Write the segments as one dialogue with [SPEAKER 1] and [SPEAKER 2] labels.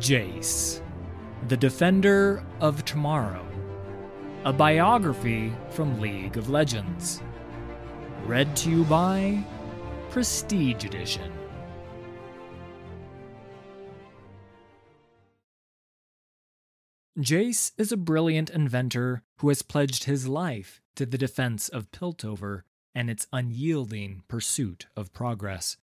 [SPEAKER 1] Jace, the Defender of Tomorrow. A biography from League of Legends. Read to you by Prestige Edition. Jace is a brilliant inventor who has pledged his life to the defense of Piltover and its unyielding pursuit of progress.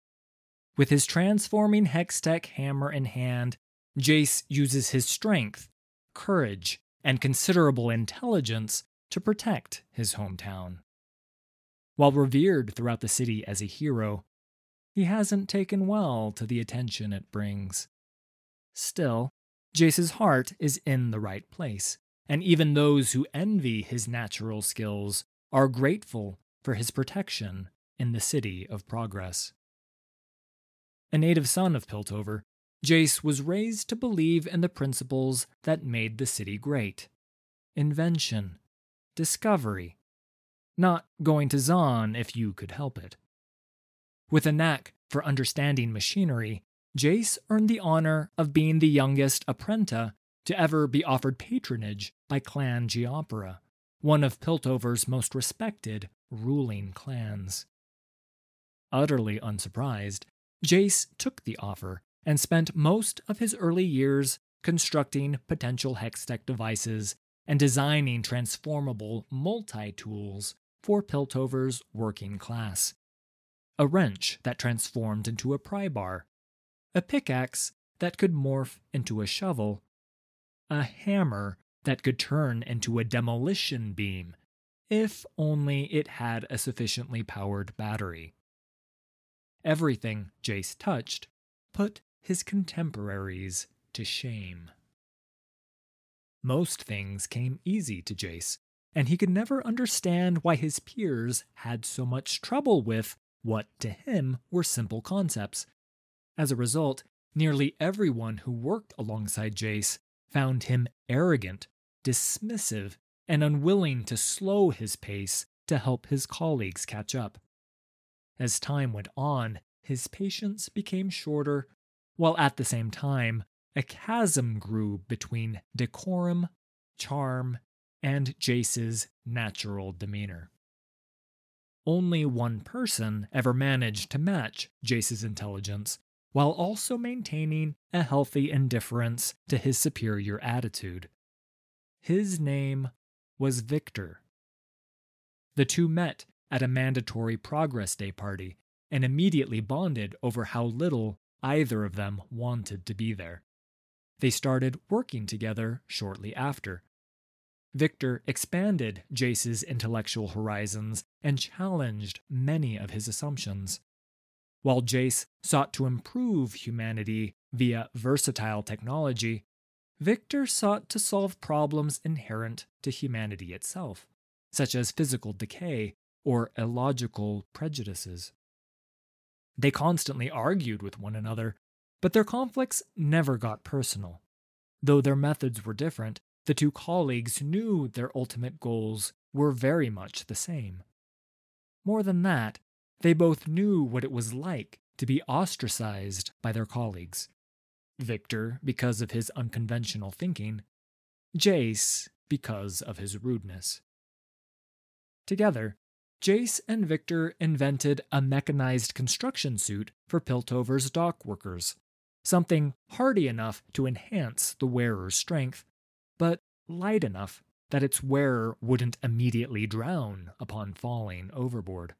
[SPEAKER 1] With his transforming Hextech hammer in hand, Jace uses his strength, courage, and considerable intelligence to protect his hometown. While revered throughout the city as a hero, he hasn't taken well to the attention it brings. Still, Jace's heart is in the right place, and even those who envy his natural skills are grateful for his protection in the City of Progress. A native son of Piltover, Jace was raised to believe in the principles that made the city great invention, discovery, not going to Zaun if you could help it. With a knack for understanding machinery, Jace earned the honor of being the youngest apprentice to ever be offered patronage by Clan Giopara, one of Piltover's most respected ruling clans. Utterly unsurprised, Jace took the offer and spent most of his early years constructing potential Hextech devices and designing transformable multi tools for Piltover's working class. A wrench that transformed into a pry bar, a pickaxe that could morph into a shovel, a hammer that could turn into a demolition beam, if only it had a sufficiently powered battery. Everything Jace touched put his contemporaries to shame. Most things came easy to Jace, and he could never understand why his peers had so much trouble with what to him were simple concepts. As a result, nearly everyone who worked alongside Jace found him arrogant, dismissive, and unwilling to slow his pace to help his colleagues catch up. As time went on, his patience became shorter, while at the same time, a chasm grew between decorum, charm, and Jace's natural demeanor. Only one person ever managed to match Jace's intelligence while also maintaining a healthy indifference to his superior attitude. His name was Viktor. The two met at a mandatory Progress Day party and immediately bonded over how little either of them wanted to be there. They started working together shortly after. Viktor expanded Jace's intellectual horizons and challenged many of his assumptions. While Jace sought to improve humanity via versatile technology, Viktor sought to solve problems inherent to humanity itself, such as physical decay or illogical prejudices. They constantly argued with one another, but their conflicts never got personal. Though their methods were different, the two colleagues knew their ultimate goals were very much the same. More than that, they both knew what it was like to be ostracized by their colleagues. Viktor, because of his unconventional thinking, Jace, because of his rudeness. Together, Jace and Viktor invented a mechanized construction suit for Piltover's dock workers, something hardy enough to enhance the wearer's strength, but light enough that its wearer wouldn't immediately drown upon falling overboard.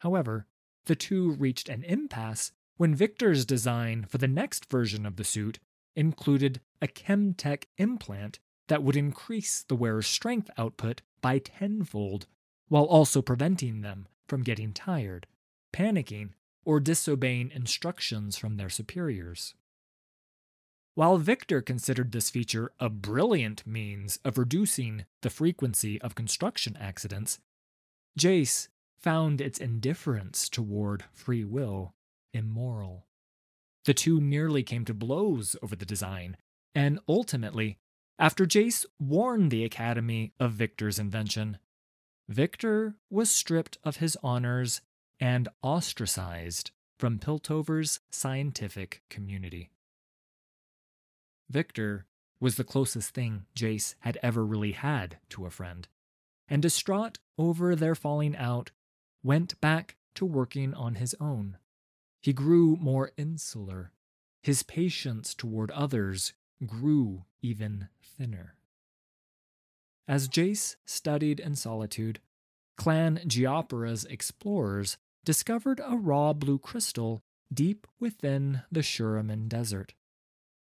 [SPEAKER 1] However, the two reached an impasse when Viktor's design for the next version of the suit included a Chemtech implant that would increase the wearer's strength output by tenfold while also preventing them from getting tired, panicking, or disobeying instructions from their superiors. While Viktor considered this feature a brilliant means of reducing the frequency of construction accidents, Jace found its indifference toward free will immoral. The two nearly came to blows over the design, and ultimately, after Jace warned the Academy of Viktor's invention, Viktor was stripped of his honors and ostracized from Piltover's scientific community. Viktor was the closest thing Jace had ever really had to a friend, and distraught over their falling out, went back to working on his own. He grew more insular. His patience toward others grew even thinner. As Jace studied in solitude, Clan Giopara's explorers discovered a raw blue crystal deep within the Shuriman Desert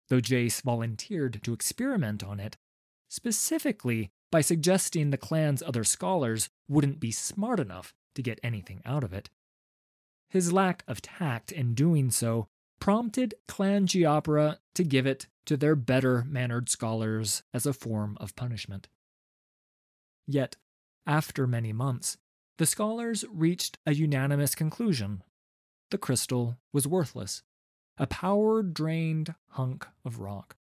[SPEAKER 1] though Jace volunteered to experiment on it, specifically by suggesting the clan's other scholars wouldn't be smart enough to get anything out of it. His lack of tact in doing so prompted Clan Giopara to give it to their better mannered scholars as a form of punishment. Yet, after many months, the scholars reached a unanimous conclusion the crystal was worthless a power drained hunk of rock.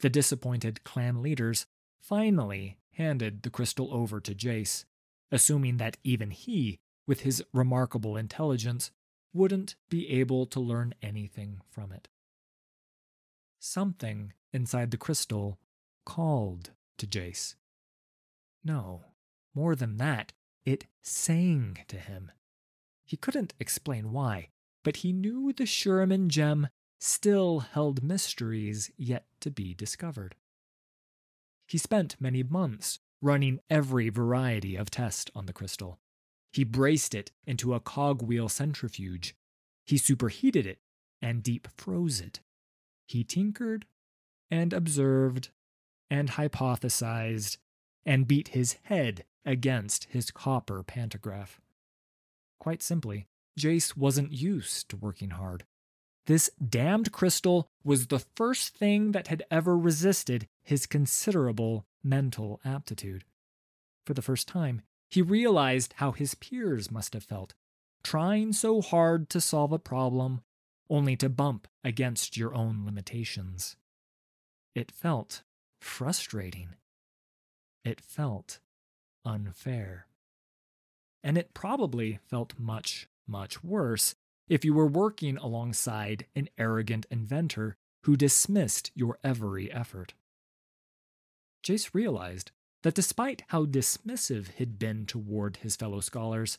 [SPEAKER 1] The disappointed clan leaders finally handed the crystal over to Jace, assuming that even he, with his remarkable intelligence, wouldn't be able to learn anything from it. Something inside the crystal called to Jace. No, more than that, it sang to him. He couldn't explain why, but he knew the Shuriman gem still held mysteries yet to be discovered. He spent many months running every variety of test on the crystal. He braced it into a cogwheel centrifuge. He superheated it and deep froze it. He tinkered and observed and hypothesized and beat his head against his copper pantograph. Quite simply, Jace wasn't used to working hard. This damned crystal was the first thing that had ever resisted his considerable mental aptitude. For the first time, he realized how his peers must have felt, trying so hard to solve a problem only to bump against your own limitations. It felt frustrating. It felt unfair. And it probably felt much much worse if you were working alongside an arrogant inventor who dismissed your every effort. Jace realized that despite how dismissive he'd been toward his fellow scholars,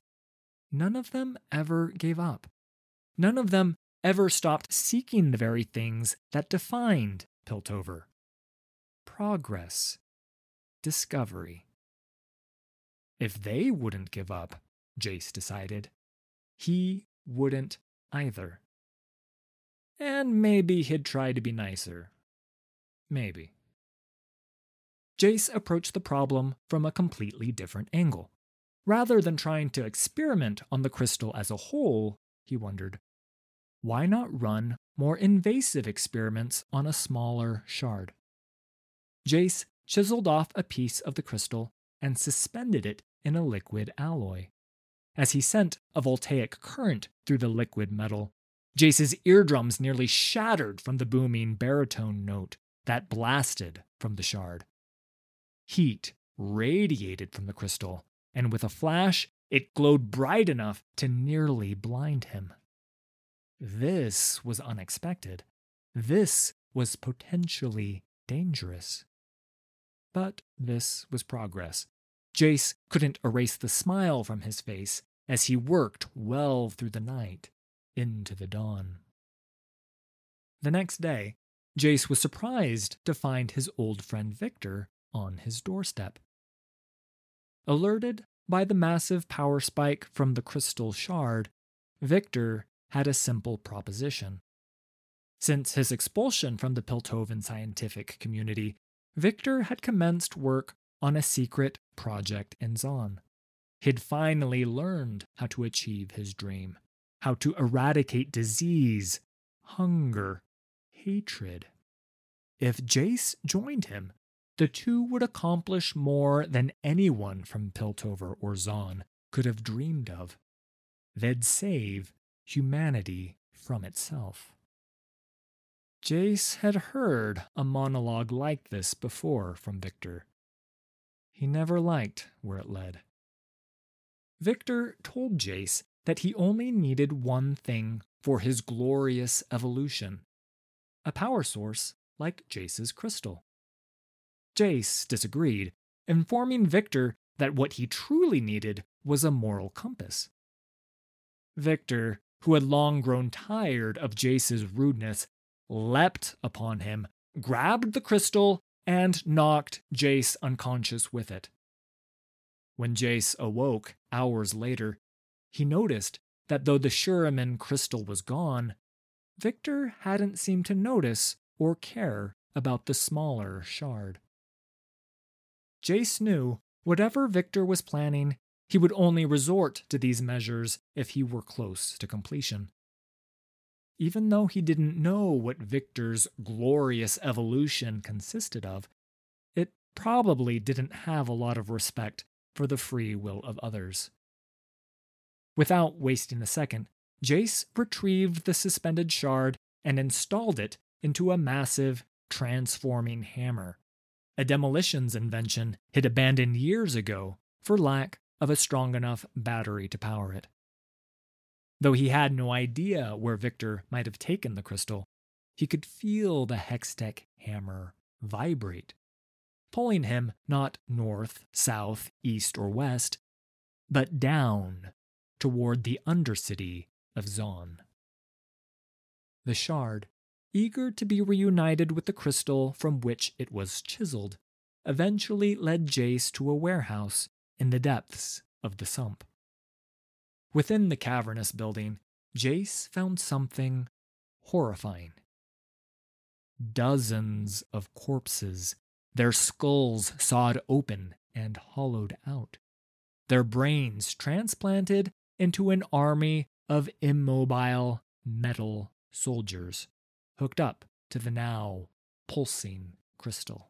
[SPEAKER 1] none of them ever gave up. None of them ever stopped seeking the very things that defined Piltover progress, discovery. If they wouldn't give up, Jace decided, he wouldn't either. And maybe he'd try to be nicer. Maybe. Jace approached the problem from a completely different angle. Rather than trying to experiment on the crystal as a whole, he wondered, why not run more invasive experiments on a smaller shard? Jace chiseled off a piece of the crystal and suspended it in a liquid alloy as he sent a voltaic current through the liquid metal. Jace's eardrums nearly shattered from the booming baritone note that blasted from the shard. Heat radiated from the crystal, and with a flash, it glowed bright enough to nearly blind him. This was unexpected. This was potentially dangerous. But this was progress. Jace couldn't erase the smile from his face as he worked well through the night into the dawn. The next day, Jace was surprised to find his old friend Viktor on his doorstep. Alerted by the massive power spike from the crystal shard, Viktor had a simple proposition. Since his expulsion from the Piltovan scientific community, Viktor had commenced work on a secret project in Zaun. He'd finally learned how to achieve his dream how to eradicate disease, hunger, hatred. If Jace joined him, the two would accomplish more than anyone from Piltover or Zaun could have dreamed of. They'd save humanity from itself. Jace had heard a monologue like this before from Viktor. He never liked where it led. Viktor told Jace that he only needed one thing for his glorious evolution a power source like Jace's crystal. Jace disagreed, informing Viktor that what he truly needed was a moral compass. Viktor, who had long grown tired of Jace's rudeness, leapt upon him, grabbed the crystal, and knocked Jace unconscious with it. When Jace awoke hours later, he noticed that though the Shuriman crystal was gone, Viktor hadn't seemed to notice or care about the smaller shard. Jace knew whatever Viktor was planning, he would only resort to these measures if he were close to completion. Even though he didn't know what Viktor's glorious evolution consisted of, it probably didn't have a lot of respect for the free will of others. Without wasting a second, Jace retrieved the suspended shard and installed it into a massive, transforming hammer, a demolitions invention he'd abandoned years ago for lack of a strong enough battery to power it. Though he had no idea where Victor might have taken the crystal, he could feel the Hextech hammer vibrate, pulling him not north, south, east, or west, but down toward the undercity of Zaun. The shard, eager to be reunited with the crystal from which it was chiseled, eventually led Jace to a warehouse in the depths of the sump. Within the cavernous building, Jace found something horrifying. Dozens of corpses, their skulls sawed open and hollowed out, their brains transplanted into an army of immobile metal soldiers hooked up to the now pulsing crystal.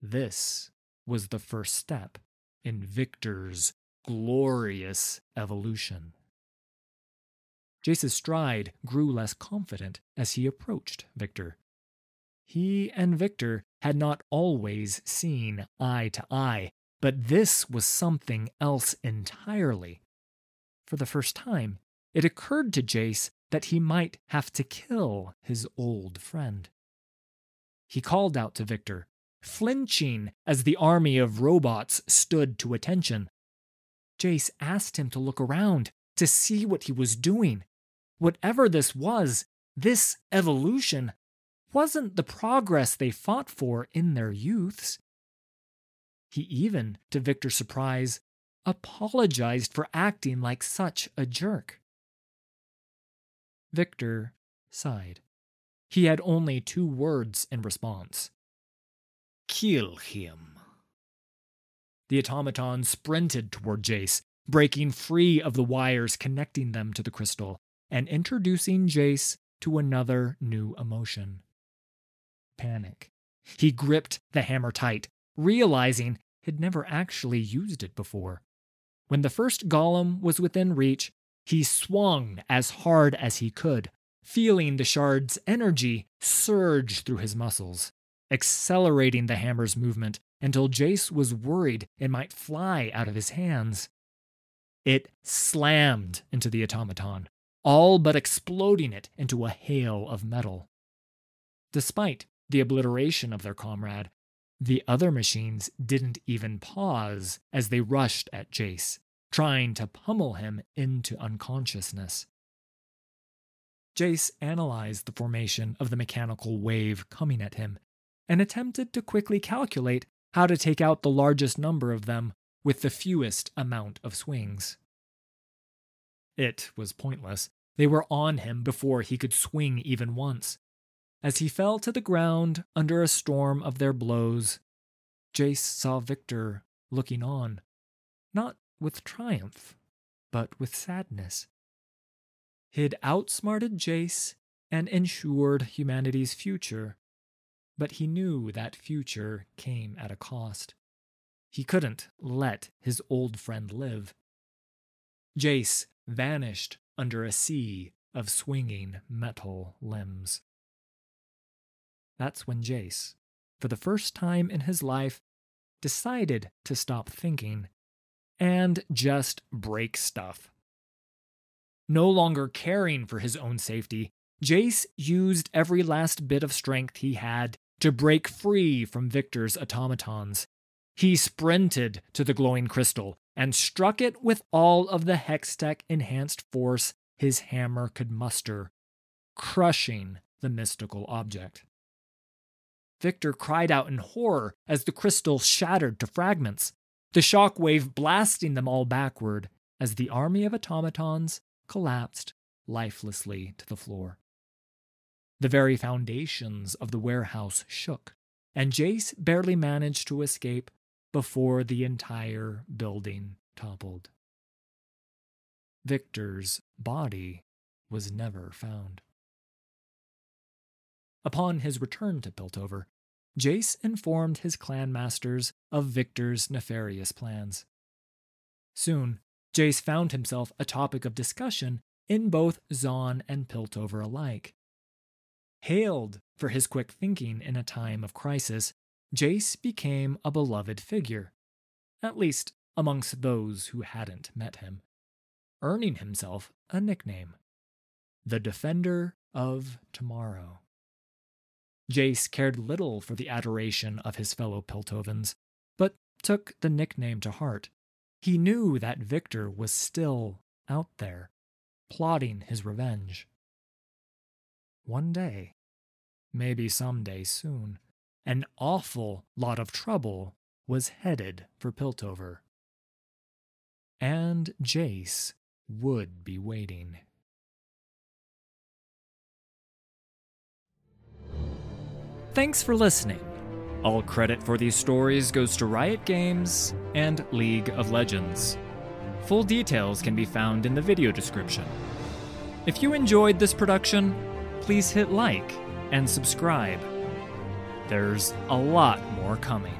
[SPEAKER 1] This was the first step in Viktor's glorious evolution. Jace's stride grew less confident as he approached Viktor. He and Viktor had not always seen eye to eye, but this was something else entirely. For the first time, it occurred to Jace that he might have to kill his old friend. He called out to Viktor, flinching as the army of robots stood to attention. Jace asked him to look around to see what he was doing. Whatever this was, this evolution wasn't the progress they fought for in their youths. He even, to Viktor's surprise, apologized for acting like such a jerk. Viktor sighed. He had only two words in response Kill him. The automaton sprinted toward Jace, breaking free of the wires connecting them to the crystal and introducing Jace to another new emotion panic. He gripped the hammer tight, realizing he'd never actually used it before. When the first golem was within reach, he swung as hard as he could, feeling the shard's energy surge through his muscles, accelerating the hammer's movement until Jace was worried it might fly out of his hands. It slammed into the automaton, all but exploding it into a hail of metal. Despite the obliteration of their comrade, the other machines didn't even pause as they rushed at Jace, trying to pummel him into unconsciousness. Jace analyzed the formation of the mechanical wave coming at him and attempted to quickly calculate how to take out the largest number of them with the fewest amount of swings. It was pointless. They were on him before he could swing even once. As he fell to the ground under a storm of their blows, Jace saw Viktor looking on, not with triumph, but with sadness. He'd outsmarted Jace and ensured humanity's future, but he knew that future came at a cost. He couldn't let his old friend live. Jace vanished under a sea of swinging metal limbs. That's when Jace, for the first time in his life, decided to stop thinking and just break stuff. No longer caring for his own safety, Jace used every last bit of strength he had to break free from Viktor's automatons. He sprinted to the glowing crystal and struck it with all of the Hextech enhanced force his hammer could muster, crushing the mystical object. Viktor cried out in horror as the crystal shattered to fragments, the shock wave blasting them all backward as the army of automatons collapsed lifelessly to the floor. The very foundations of the warehouse shook, and Jace barely managed to escape before the entire building toppled. Viktor's body was never found. Upon his return to Piltover, Jace informed his clan masters of Viktor's nefarious plans. Soon, Jace found himself a topic of discussion in both Zaun and Piltover alike. Hailed for his quick thinking in a time of crisis, Jace became a beloved figure, at least amongst those who hadn't met him, earning himself a nickname the Defender of Tomorrow. Jace cared little for the adoration of his fellow Piltovans, but took the nickname to heart. He knew that Viktor was still out there, plotting his revenge. One day, maybe someday soon, an awful lot of trouble was headed for Piltover. And Jace would be waiting. Thanks for listening. All credit for these stories goes to Riot Games and League of Legends. Full details can be found in the video description. If you enjoyed this production, please hit like and subscribe. There's a lot more coming.